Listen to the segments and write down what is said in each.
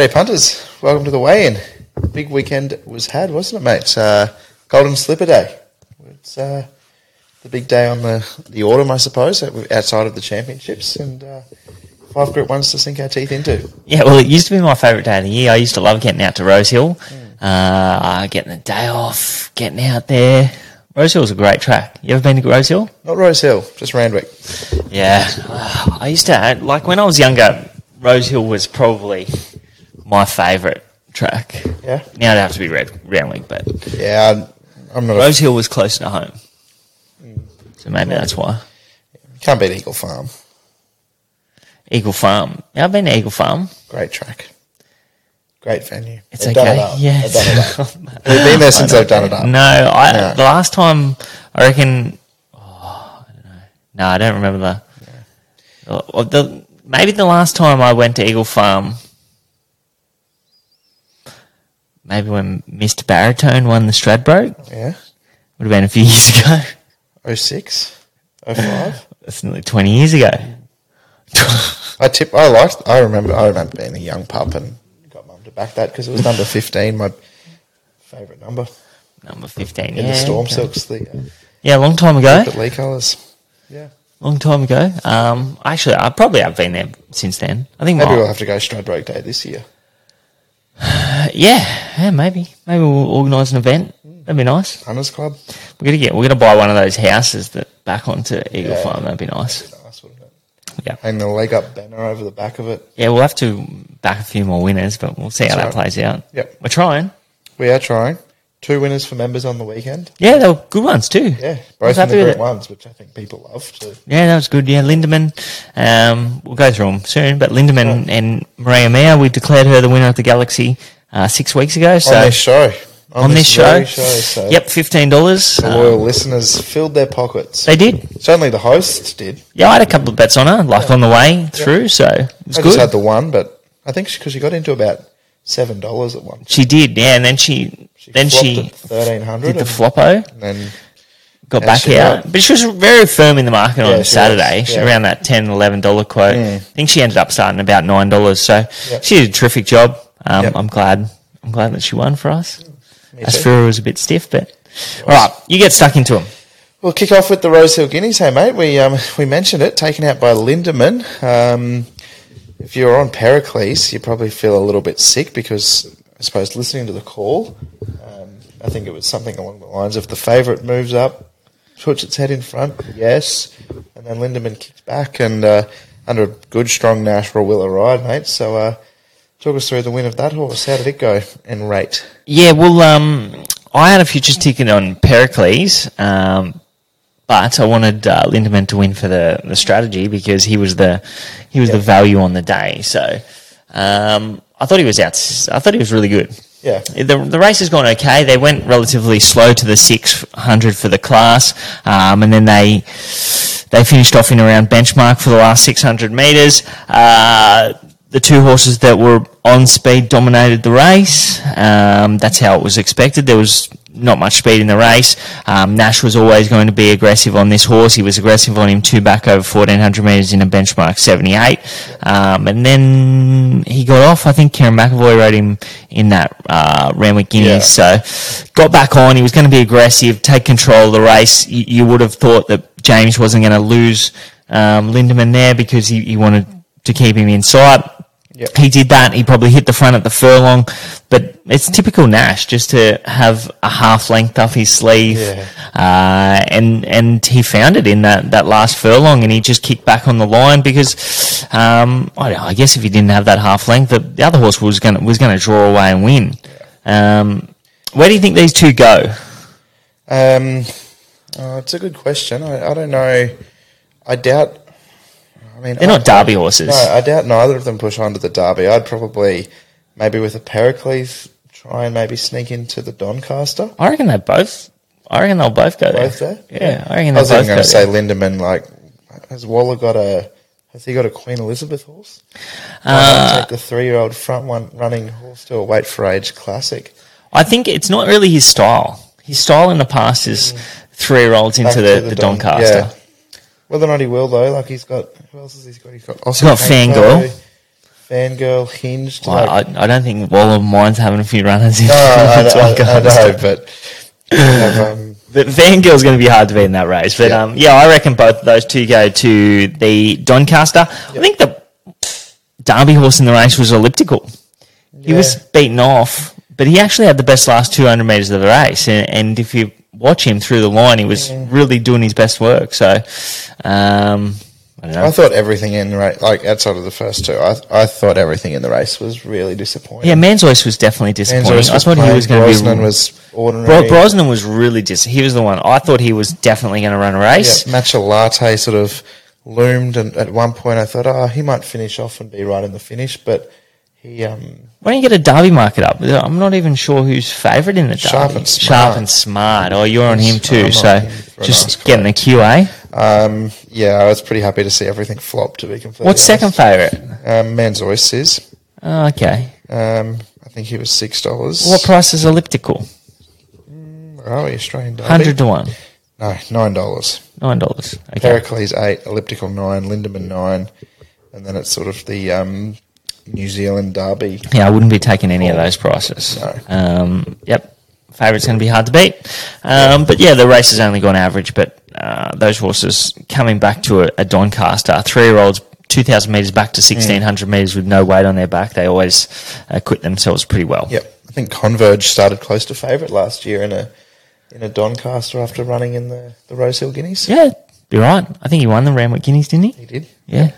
G'day, punters. Welcome to the weigh-in. Big weekend was had, wasn't it, mate? Uh, Golden Slipper Day. It's uh, the big day on the, the autumn, I suppose, outside of the championships, and uh, five group ones to sink our teeth into. Yeah, well, it used to be my favourite day of the year. I used to love getting out to Rosehill, uh, getting the day off, getting out there. Rosehill's a great track. You ever been to Rosehill? Not Rose Hill, just Randwick. Yeah, I used to like when I was younger. Rosehill was probably my favourite track. Yeah, Now it'd have to be Red Randwick, but yeah. I'm, I'm not. A, Rosehill was close to home, so maybe that's why. can't beat Eagle Farm. Eagle Farm. Yeah, I've been to Eagle Farm. Great track. Great venue. It's They've okay. Done it up. Yeah, They've done it up. They've been there since they've done it up. No, I No. the last time I reckon. Oh, I don't know. No, I don't remember the. Oh, the maybe the last time I went to Eagle Farm. Maybe when Mr. Baritone won the Stradbroke. Yeah. Would have been a few years ago. 06, 05. That's nearly twenty years ago. I tip. I liked. I remember. I remember being a young pup and got mum to back that because it was number fifteen. My favourite number Number fifteen. in yeah, the Storm okay. Silks, the uh, Yeah, a long time ago. Lee colours. Yeah. Long time ago. Um, actually, I probably have been there since then. I think Maybe my- we'll have to go Stradbroke Day this year. Yeah, yeah, maybe. Maybe we'll organise an event. That'd be nice. Hunters Club. We're gonna get. We're gonna buy one of those houses that back onto Eagle Yeah. Farm. That'd be nice. Nice, wouldn't it? Yeah, Hang the leg up banner over the back of it. yeah. We'll have to back a few more winners, but we'll see how That's that right. plays out. Yep. We're trying. We are trying. Two winners for members on the weekend. Yeah, they were good ones too. Yeah, I was both in happy the with group it. ones, which I think people love too. Yeah, that was good. Yeah, Lindemann. Um, we'll go through them soon, but Lindemann and Maria Mea, we declared her the winner of the Galaxy uh, six weeks ago. So on this show. on this show, show so yep, fifteen dollars. The loyal listeners filled their pockets. they did. Certainly the hosts did. Yeah, I had a couple of bets on her, like on the way through, so it was I good. just had the one, but I think because she got into about seven dollars at one. She did, yeah, and then she, then she thirteen hundred. did the floppo, and then got Yeah, back out, got- but she was very firm in the market Yeah, on Saturday, yeah. around that $10, 11 dollar quote. I think she ended up starting about nine dollars, so Yep. she did a terrific job. Um, Yep. I'm glad, I'm glad that she won for us. Me. Asfoora was a bit stiff, but all right, you get stuck into them. We'll kick off with the Rosehill Guineas. Hey, mate, we um, we mentioned it, taken out by Lindemann. Um, if you're on Pericles, you probably feel a little bit sick because I suppose listening to the call, um, I think it was something along the lines of the favourite moves up, puts its head in front, yes, and then Lindemann kicks back and uh, under a good, strong Nash Rawiller ride, mate. So uh, talk us through the win of that horse. How did it go and rate? Yeah, well, um, I had a futures ticket on Pericles, um, but I wanted uh, Lindemann to win for the, the strategy because he was the he was the value on the day. So um, I thought he was out. I thought he was really good. Yeah. The, the race has gone okay. They went relatively slow to the 600 for the class, um, and then they they finished off in around benchmark for the last 600 metres. Uh, the two horses that were on speed dominated the race. Um, that's how it was expected. There was not much speed in the race. Um, Nash was always going to be aggressive on this horse. He was aggressive on him two back over 1400 metres in a benchmark 78. Um, and then he got off. I think Kerrin McEvoy rode him in that uh, Randwick Guineas. Yeah. So got back on. He was going to be aggressive, take control of the race. You, you would have thought that James wasn't going to lose um, Lindemann there because he, he wanted to keep him in sight. Yep. He did that. He probably hit the front at the furlong, but it's typical Nash just to have a half length off his sleeve, Yeah. uh, and and he found it in that, that last furlong, and he just kicked back on the line because um, I, don't know, I guess if he didn't have that half length, the, the other horse was going was going to draw away and win. Um, where do you think these two go? Um, oh, it's a good question. I, I don't know. I doubt. I mean, They're not I- Derby horses. No, I doubt neither of them push on to the Derby. I'd probably maybe with a Pericles try and maybe sneak into the Doncaster. I reckon they both. I reckon they'll both go there. Both there? Yeah, I reckon I was even going to say there. Lindemann. Like, has Waller got a? Has he got a Queen Elizabeth horse? Uh, take the three-year-old front one running horse to a Wait for Age Classic. I think it's not really his style. His style in the past is three year olds into the, the, Don- Doncaster. yeah. Whether or not he will though, like he's got who else has he got? He's got got Fangirl. Fangirl, Hinged. Well, like- I, I don't think Wall of Mine's having a few runners in. No, I, I, I, know, but have, um, But Fangirl's going to be hard to beat in that race. But Yeah. um, yeah, I reckon both of those two go to the Doncaster. I think the Derby horse in the race was elliptical. He was beaten off, but he actually had the best last 200 metres of the race. And, and if you watch him through the line, he was really doing his best work. So, um, I don't know. I thought everything in the race, like outside of the first two, I, I thought everything in the race was really disappointing. yeah, Manzoice was definitely disappointing. Manzoice I was thought he was going to Brosnan be. was ordinary. Bro- Brosnan was really dis. He was the one. I thought he was definitely going to run a race. Yeah, Matcha Latte sort of loomed, and at one point I thought, oh, he might finish off and be right in the finish, but he, um, Why don't you get a Derby market up? I'm not even sure who's favourite in the Derby. Sharp and Smart. Sharp and smart. Oh, you're on him I'm too. on So him for a just nice getting the QA. um, yeah, I was pretty happy to see everything flop. To be completely What's second honest. favourite? Um, Manzoice is. Oh, okay. Um, I think he was six dollars. What price is elliptical? Where are we? Australian Derby? Hundred to one. No, nine dollars. Nine dollars. Okay. Pericles eight, elliptical nine, Lindemann nine, and then it's sort of the um, New Zealand Derby. Yeah, I wouldn't be taking any of those prices. No. Um, yep. Favourite's going to be hard to beat. Um, but yeah, the race has only gone average, but uh, those horses coming back to a, a Doncaster, three year olds, 2,000 metres back to 1,600 metres with no weight on their back, they always acquit themselves pretty well. Yep, I think Converge started close to favourite last year in a in a Doncaster after running in the, the Rosehill Guineas. Yeah, be right. I think he won the Randwick Guineas, didn't he? He did. Yeah.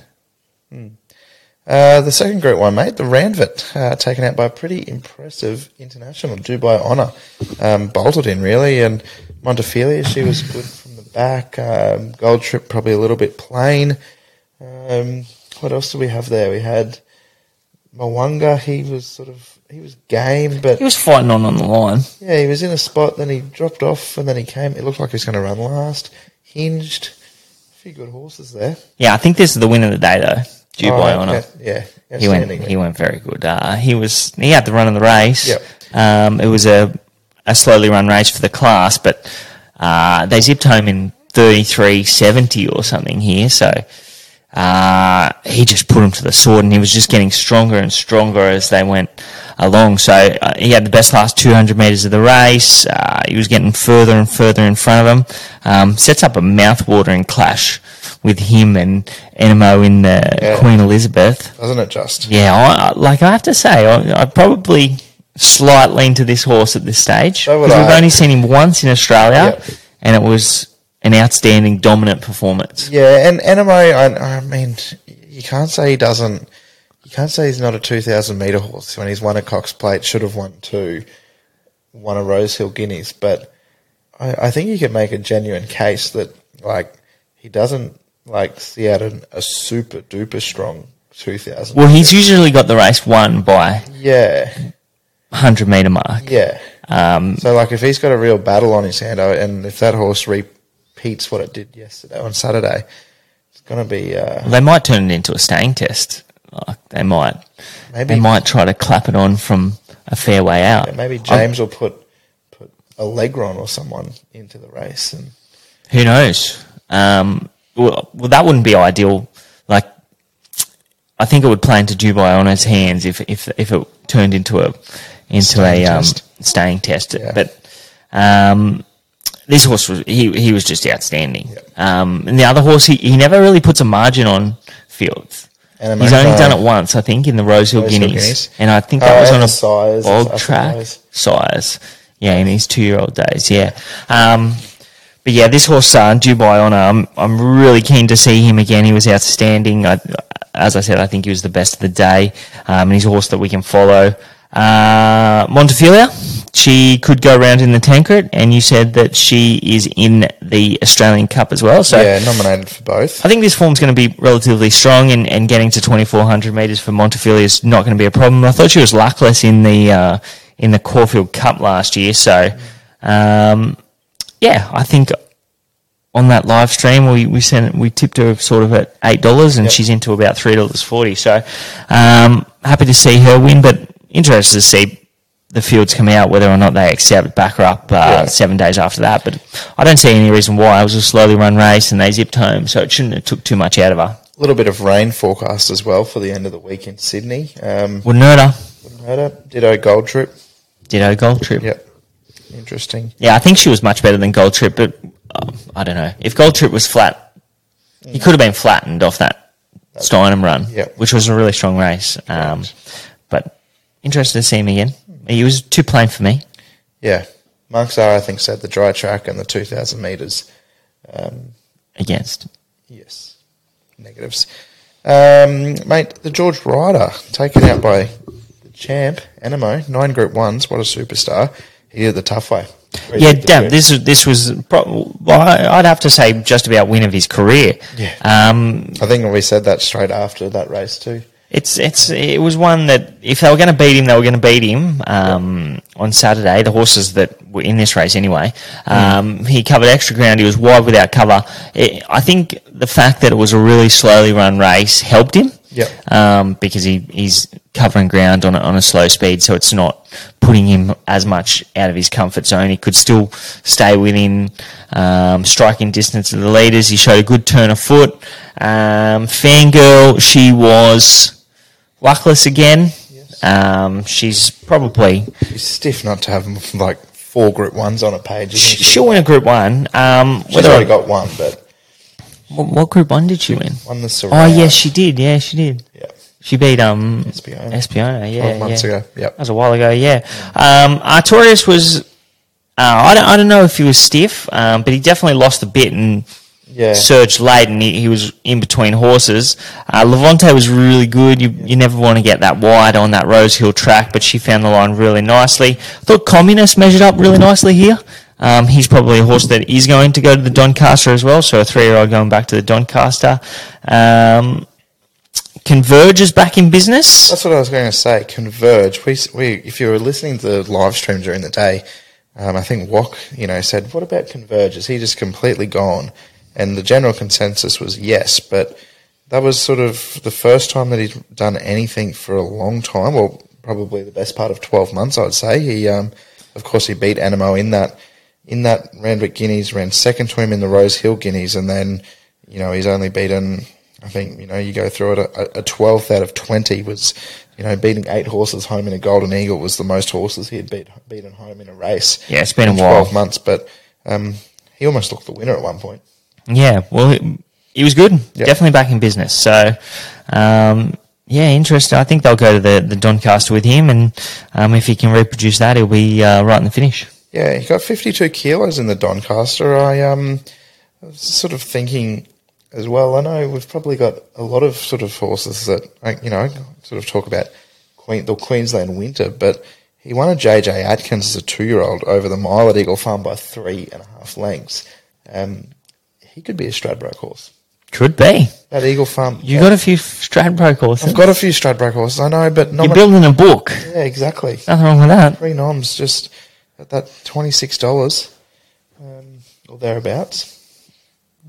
Uh, the second group one, mate, the Ranvet, uh, taken out by a pretty impressive international, Dubai Honour. Um, bolted in, really, and Montefilia, she was good from the back. Um, Gold Trip, probably a little bit plain. Um, what else do we have there? We had Mo'unga, he was sort of, he was game, but He was fighting on on the line. yeah, he was in a spot, then he dropped off, and then he came. It looked like he was going to run last. Hinged. A few good horses there. Yeah, I think this is the win of the day, though. Dubai Oh, Honour. yeah, Yeah, He went. He went very good. Uh, he was. He had the run of the race. Yep. Um, it was a a slowly run race for the class, but uh, they zipped home in thirty three seventy or something here. So uh, he just put him to the sword, and he was just getting stronger and stronger as they went along. So uh, he had the best last two hundred meters of the race. Uh, he was getting further and further in front of him. Um, sets up a mouth-watering clash with him and Anamoe in the Yeah. Queen Elizabeth. Doesn't it just? Yeah, I, like I have to say, I, I probably slight lean to this horse at this stage So because we've I. only seen him once in Australia, Yep. and it was an outstanding, dominant performance. Yeah, and Anamoe, I, I mean, you can't say he doesn't. You can't say he's not a two thousand meter horse when he's won a Cox Plate, should have won two, won a Rosehill Guineas. But I, I think you can make a genuine case that like he doesn't like out a, a super duper strong two thousand. Well, he's usually got the race won by yeah, hundred meter mark. yeah. Um, So like if he's got a real battle on his hand, I- and if that horse repeats what it did yesterday on Saturday, it's going to be. Uh, they might turn it into a staying test. Like they might, Maybe- they might try to clap it on from a fair way out. Maybe James will put put Alegron or someone into the race, and Who knows? Um, well, well, that wouldn't be ideal. Like, I think it would play into Dubai on his hands if if if it turned into a into Staying a um, staying test. Yeah. But um, this horse was he he was just outstanding. Um, and the other horse, he, he never really puts a margin on Fields. And He's only done it once, I think, in the Rosehill Rosehill Guineas. Guineas. and I think Oh, that was on a Sires, I bog track size. Yeah, in his two-year-old days. Yeah. Um, but yeah, this horse, uh, Dubai Honour, I'm, I'm really keen to see him again. He was outstanding. I, as I said, I think he was the best of the day. Um, and he's a horse that we can follow. Uh, Montefilia, she could go around in the Tancred, and you said that she is in the Australian Cup as well. So yeah, nominated for both. I think this form's going to be relatively strong, and, and getting to 2,400 metres for Montefilia is not going to be a problem. I thought she was luckless in the uh, in the Caulfield Cup last year, so um, yeah, I think on that live stream we we sent we tipped her sort of at eight dollars, and Yep. she's into about three dollars forty. So um, happy to see her win, but interested to see the fields come out whether or not they accept back her up uh, Yeah. seven days after that. But I don't see any reason why. It was a slowly run race, and they zipped home, so it shouldn't have took too much out of her. A little bit of rain forecast as well for the end of the week in Sydney. Um, Woodnurda, Murder, Ditto Gold Trip. ditto Gold Trip. Yep. Interesting. Yeah, I think she was much better than Gold Trip, but um, I don't know. If Gold Trip was flat, he could have been flattened off that Steinem run, Yep. which was a really strong race. Um, but interested to see him again. He was too plain for me. Yeah. Mark Zahra, I think, said the dry track and the 2,000 metres. Against. Yes. Negatives. Um, mate, the George Ryder, taken out by the champ, Anamoe, nine Group 1s. What a superstar. He it the tough way. Yeah, damn. This was this was. Pro- well, I'd have to say just about win of his career. Yeah. Um, I think we said that straight after that race, too. It's it's it was one that if they were going to beat him, they were going to beat him um, on Saturday. The horses that were in this race anyway, um, he covered extra ground. He was wide without cover. It, I think the fact that it was a really slowly run race helped him. Yep. Um, because he, he's covering ground on a, on a slow speed, so it's not putting him as much out of his comfort zone. He could still stay within um, striking distance of the leaders. He showed a good turn of foot. Um, Fangirl, she was luckless again. Um, she's probably It's stiff not to have like four Group 1s on a page. isn't she? she'll win a Group One. Um, She's already got one, but what, what Group One did she win? won the Oh yes, she did. Yeah, she did. Yeah. She beat um Espiona. Espiona, yeah, 12 months yeah. ago. Yep. That was a while ago, yeah. Um, Artorias was, uh, I, don't, I don't know if he was stiff, um, but he definitely lost a bit and Yeah. surged late and he, he was in between horses. Uh, Levante was really good. You, you never want to get that wide on that Rose Hill track, but she found the line really nicely. I thought Communist measured up really nicely here. Um, he's probably a horse that is going to go to the Doncaster as well, so a three-year-old going back to the Doncaster. Um, Converge is back in business. That's what I was going to say. Converge. We, we, if you were listening to the live stream during the day, um, I think Wok, you know, said, "What about Converge? Is he just completely gone?" And the general consensus was yes, but that was sort of the first time that he's done anything for a long time, or probably the best part of twelve months, I'd say. He, um, of course, he beat Anamoe in that in that Randwick Guineas, ran second to him in the Rose Hill Guineas, and then you know he's only beaten. I think you know you go through it. A, a twelfth out of twenty was, you know, beating eight horses home in a Golden Eagle was the most horses he had beat beaten home in a race. Yeah, it's been a while. Twelve months, but um, he almost looked the winner at one point. Yeah, well, he, was good. Yeah. Definitely back in business. So, um, yeah, interesting. I think they'll go to the, the Doncaster with him, and um, if he can reproduce that, he'll be uh, right in the finish. Yeah, he got 52 kilos in the Doncaster. I um, was sort of thinking as well. I know we've probably got a lot of sort of horses that, you know, sort of talk about Queen, the Queensland Winter, but he won a JJ Atkins as a two-year-old over the mile at Eagle Farm by three and a half lengths. Um, he could be a Stradbroke horse. Could be. At Eagle Farm, You got a few Stradbroke horses. I've got a few Stradbroke horses. I know, but not You're much- building a book. Yeah, exactly. Nothing wrong with that. Three noms just at that twenty-six dollars um, or thereabouts.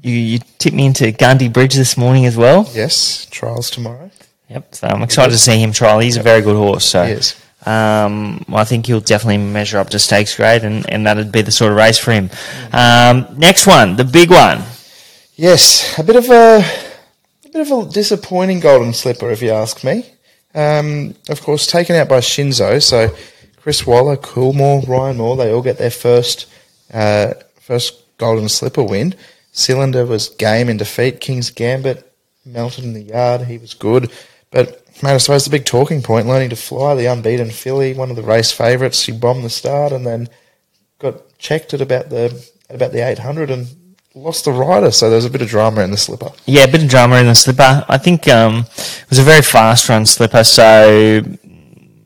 You, you tipped me into Gundy Bridge this morning as well. Yes, trials tomorrow. Yep. So I'm excited to see him trial. He's a very good horse. So. Um, I think he'll definitely measure up to stakes grade, and, and that'd be the sort of race for him. Um, next one, the big one. Yes, a bit of a, a bit of a disappointing golden slipper, if you ask me. Um, of course, taken out by Shinzo. So Chris Waller, Coolmore, Ryan Moore, they all get their first uh, first golden slipper win. Cylinder was game in defeat. King's Gambit melted in the yard. He was good, but. man, I suppose the big talking point, learning to fly, the unbeaten filly, one of the race favourites. She bombed the start and then got checked at about the at about the 800 and lost the rider. So there was a bit of drama in the slipper. Yeah, a bit of drama in the slipper. I think um, it was a very fast run slipper, so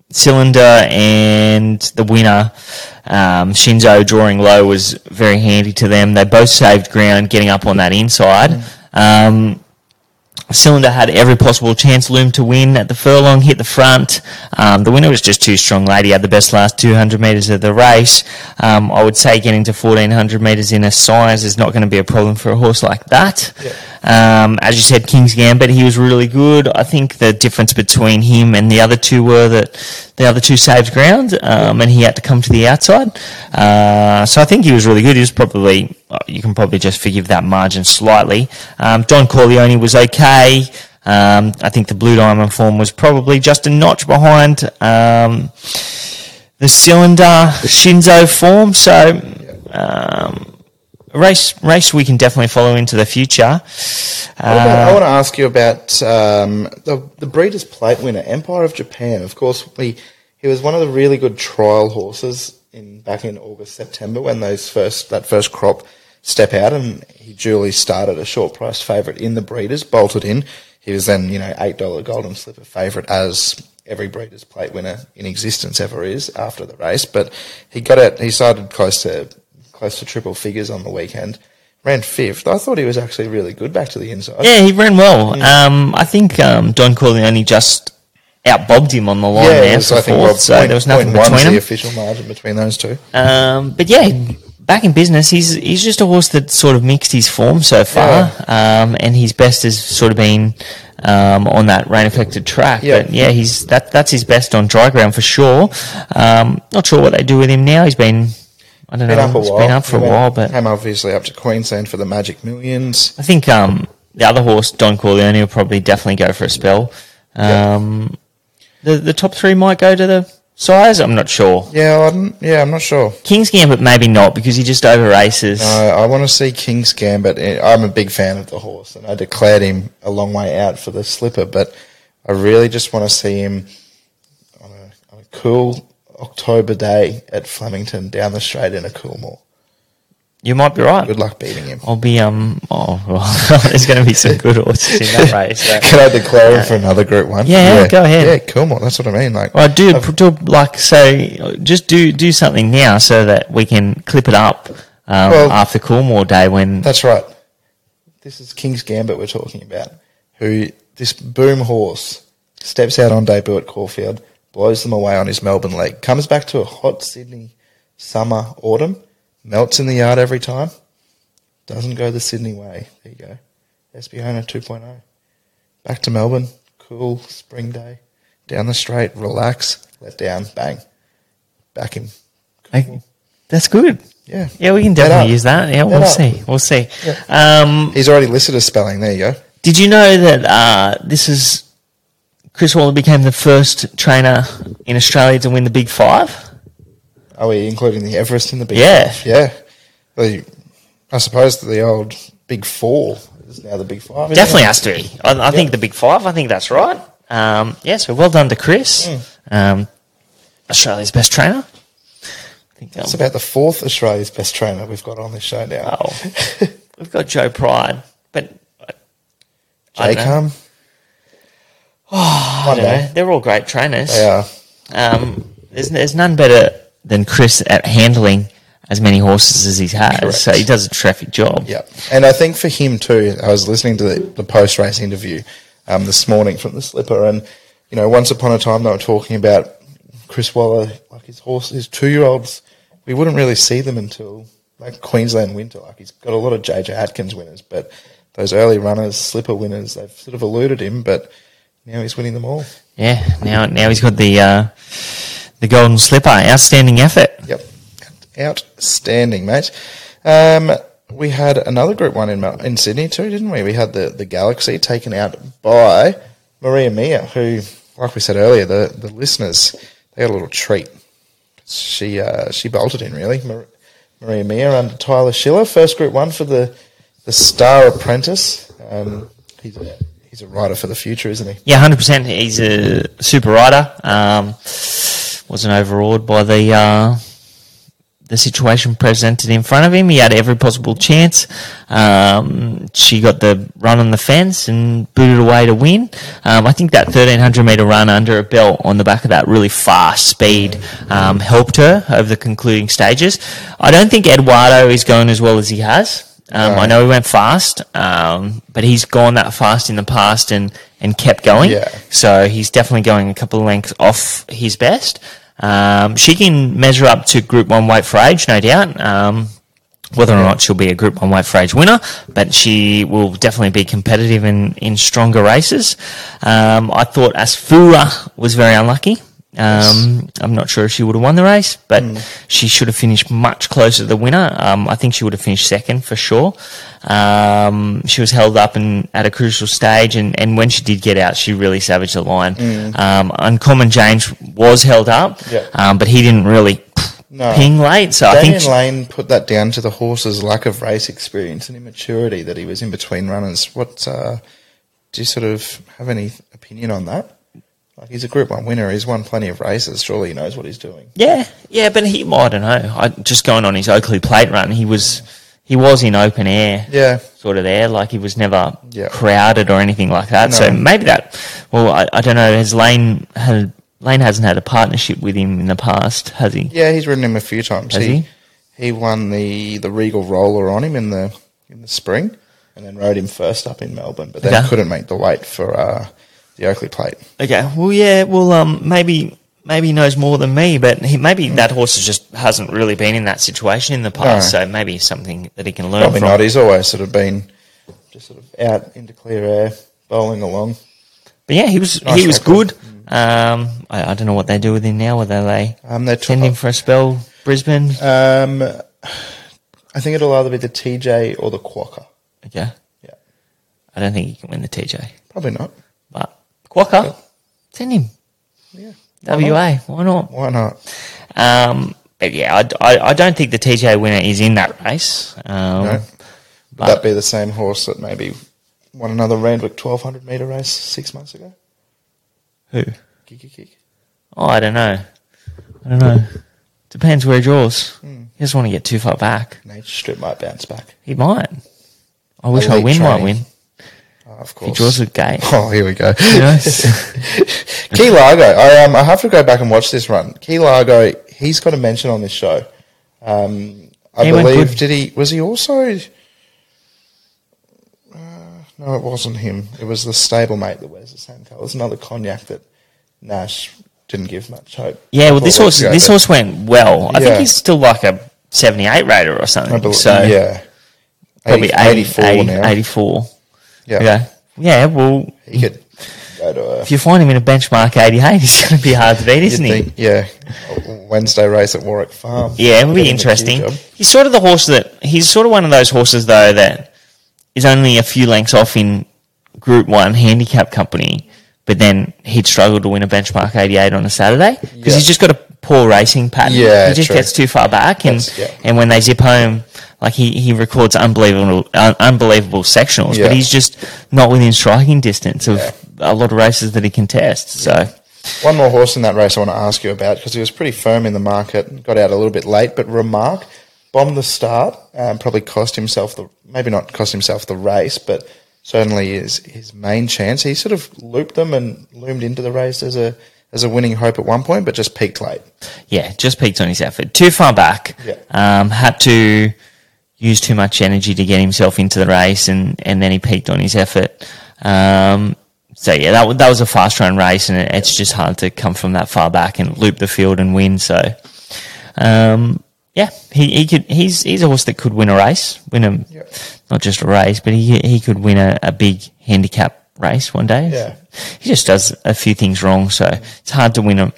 cylinder and the winner, um, Shinzo drawing low was very handy to them. They both saved ground getting up on that inside. Um, Cylinder had every possible chance loom to win at the furlong, hit the front. Um, the winner was just too strong lady, had the best last 200 metres of the race. Um, I would say getting to 1400 metres in a size is not going to be a problem for a horse like that. Um, as you said, King's Gambit, he was really good. I think the difference between him and the other two were that the other two saved ground, um, and he had to come to the outside. Uh, so I think he was really good. He was probably, uh, you can probably just forgive that margin slightly. Um, Don Corleone was okay. Um, I think the Blue Diamond form was probably just a notch behind um, the cylinder Shinzo form. So, um, race race we can definitely follow into the future. I Uh, want to ask you about um, the the Breeders' Plate winner, Empire of Japan. Of course, we he was one of the really good trial horses in back in August September when those first that first crop step out, and he duly started a short price favourite in the Breeders, bolted in. He was then you know eight dollar Golden Slipper favourite as every Breeders' Plate winner in existence ever is after the race, but he got out. He started close to close to triple figures on the weekend. Ran fifth. I thought he was actually really good back to the inside. yeah, he ran well. Um, I think um, Don Corleone just outbobbed him on the line Yeah, there was, for I think, fourth, well, so point- there was nothing between the them. official margin between those two. Um, but yeah, back in business, he's he's just a horse that sort of mixed his form so far, um, and his best has sort of been um, on that rain affected track. Yeah. But yeah, he's that that's his best on dry ground for sure. Um, not sure what they do with him now. He's been I don't Been know. up while. been up for a while, but came obviously up to Queensland for the Magic Millions. I think um, the other horse, Don Corleone, will probably definitely go for a spell. Um, the the top three might go to the size. I'm not sure. Yeah, I don't- yeah, I'm not sure. King's Gambit maybe not because he just over races. Uh, I want to see King's Gambit. I'm a big fan of the horse, and I declared him a long way out for the slipper. But I really just want to see him on a, on a cool October day at Flemington down the straight in a Coolmore. You might be right. Good luck beating him. I'll be um. Oh, well, there's going to be some good horses in that race. so- Can I declare him for another Group One? Yeah, yeah, go ahead. Yeah, Coolmore. That's what I mean. Like, Well, do do like so. Just do do something now so that we can clip it up um, Well- after Coolmore Day when That's right. This is King's Gambit we're talking about. Who this boom horse steps out on debut at Caulfield, blows them away on his Melbourne leg, comes back to a hot Sydney summer autumn, melts in the yard every time, doesn't go the Sydney way. There you go. Espiona 2.0. Back to Melbourne, cool spring day, down the straight, relax, let down, bang, back him. I, that's good. Yeah, Yeah, we can definitely use that. Yeah, Head we'll up. see. We'll see. Um, He's already listed as spelling. There you go. did you know that uh, this is Chris Waller became the first trainer in Australia to win the Big Five? Are we including the Everest in the big Yeah. five? Yeah. The, I suppose the old big four is now the big five. Definitely it? has to be. I, I think the Big Five. I think that's right. Um, yeah, so well done to Chris, um, Australia's best trainer. I think, um, It's about the fourth Australia's best trainer we've got on this show now. oh, we've got Joe Pride, but I, I Jacom. I don't know. They're all great trainers. They are. Um, there's, there's none better than Chris at handling as many horses as he has. Correct. So he does a terrific job. Yeah. And I think for him too, I was listening to the, the post race interview um, this morning from the Slipper, and you know, once upon a time they were talking about Chris Waller, like his horse, his two year olds. We wouldn't really see them until like Queensland Winter. Like he's got a lot of JJ Atkins winners, but those early runners, Slipper winners, they've sort of eluded him. But now he's winning them all. Yeah. Now now he's got the uh, the golden slipper. Outstanding effort. Yep. Outstanding, mate. Um, we had another Group 1 in, in Sydney too, didn't we? We had the, the Galaxy taken out by Maria Mia, who, like we said earlier, the, the listeners, they got a little treat. She uh, she bolted in, really. Mar- Maria Mia under Tyler Schiller. First Group 1 for the, the Star Apprentice. Um, he's, a, he's a rider for the future, isn't he? Yeah, hundred percent. He's a super rider. Um, wasn't overawed by the uh, the situation presented in front of him. He had every possible chance. Um, she got the run on the fence and booted away to win. Um, I think that thirteen hundred meter run under a belt on the back of that really fast speed um, helped her over the concluding stages. I don't think Eduardo is going as well as he has. Um, I know he went fast, um, but he's gone that fast in the past and, and kept going. Yeah. So he's definitely going a couple of lengths off his best. Um, she can measure up to Group One weight for age, no doubt. Um, whether or not she'll be a Group 1 weight for age winner, but she will definitely be competitive in, in stronger races. Um, I thought Asfoora was very unlucky. Um, I'm not sure if she would have won the race, but she should have finished much closer to the winner. Um, I think she would have finished second for sure. Um, she was held up and at a crucial stage, and, and when she did get out, she really savaged the line. Um, Uncommon James was held up, Yeah. um, but he didn't really No. ping late. So I think Lane put that down to the horse's lack of race experience and immaturity that he was in between runners. What uh, do you sort of have any opinion on that? Like he's a Group One winner. He's won plenty of races. Surely he knows what he's doing. Yeah, yeah, but he, I don't know. I, just going on his Oakley Plate run, he was he was in open air, Yeah, sort of there. Like he was never Yeah. crowded or anything like that. So maybe that. Well, I, I don't know. Has Lane had Lane hasn't had a partnership with him in the past, has he? yeah. He's ridden him a few times. Has he? he won the the Regal Roller on him in the in the spring, and then rode him first up in Melbourne, but then Okay. couldn't make the weight for uh, the Oakley Plate. Okay. Well, yeah. Well, um, maybe maybe he knows more than me, but he, maybe that horse just hasn't really been in that situation in the past. No. So maybe it's something that he can learn Probably from. not. He's always sort of been just sort of out into clear air, bowling along. But yeah, he was Nice he was record. good. Um, I, I don't know what they do with him now. Whether they Um, they're send him for a spell, Brisbane. Um, I think it'll either be the TJ or the Quokka. Okay. Yeah, I don't think he can win the TJ. probably not. Quokka, send him. Yeah, WA, why not? why not? Um, but yeah, I, I, I don't think the TJ winner is in that race. Um, No. Would that be the same horse that maybe won another Randwick 1200 metre race six months ago? Who? Kiki kick. Oh, I don't know. I don't know. Depends where he draws. Hmm. He doesn't want to get too far back. Nature Strip might bounce back. He might. I wish I Elite win might win. Oh, course. He draws a gate. Oh, here we go. Knows? Key Largo. I um I have to go back and watch this run. Key Largo. He's got a mention on this show. Um, I He believe. Did he? Was he also? Uh, no, it wasn't him. It was the stablemate that wears the same colour. colours. Another cognac that Nash didn't give much hope. Yeah, well, this horse ago, this horse went well. I Yeah. think he's still like a seventy-eight rater or something. believe- so yeah, probably 80 80, 84 80 now. 84. Yeah, Okay. Yeah, well, he could go to a if you find him in a benchmark 88, he's going to be hard to beat, isn't he? think- yeah Wednesday race at Warwick Farm. Yeah, it would be Getting the cue interesting. He's sort of the horse that he's sort of one of those horses though that is only a few lengths off in Group One handicap company, but then he'd struggle to win a benchmark 88 on a Saturday because Yeah. he's just got a poor racing pattern. Yeah, he just true. gets too far back, and yeah. and when they zip home. Like he, he records unbelievable un, unbelievable sectionals, Yeah. but he's just not within striking distance of Yeah. a lot of races that he contests. So One more horse in that race I want to ask you about because he was pretty firm in the market, and got out a little bit late, but Remark bombed the start, um, probably cost himself the maybe not cost himself the race, but certainly is his main chance. He sort of looped them and loomed into the race as a as a winning hope at one point, but just peaked late. yeah, just peaked on his effort. Too far back. Yeah. Um, had to use too much energy to get himself into the race, and, and then he peaked on his effort. Um, so yeah, that, that was a fast run race, and it, it's just hard to come from that far back and loop the field and win. So, um, yeah, he, he could. He's he's a horse that could win a race, win a Yeah. not just a race, but he he could win a, a big handicap race one day. Yeah. he just does a few things wrong, so it's hard to win a,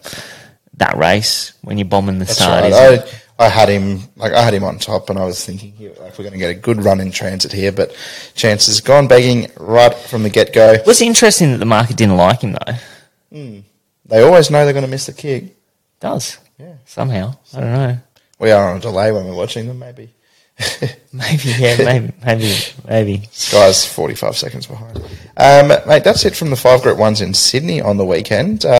that race when you're bombing the That's start. right. I, had him like I had him on top, and I was thinking here like we're going to get a good run in transit here, but chances gone begging right from the get go. It was interesting that the market didn't like him though. They always know they're going to miss the kick. does Yeah. somehow. I don't know. We are on a delay when we're watching them, maybe. Maybe yeah, maybe maybe maybe. Sky's 45 seconds behind. Um, mate, that's it from the five group ones in Sydney on the weekend. Uh,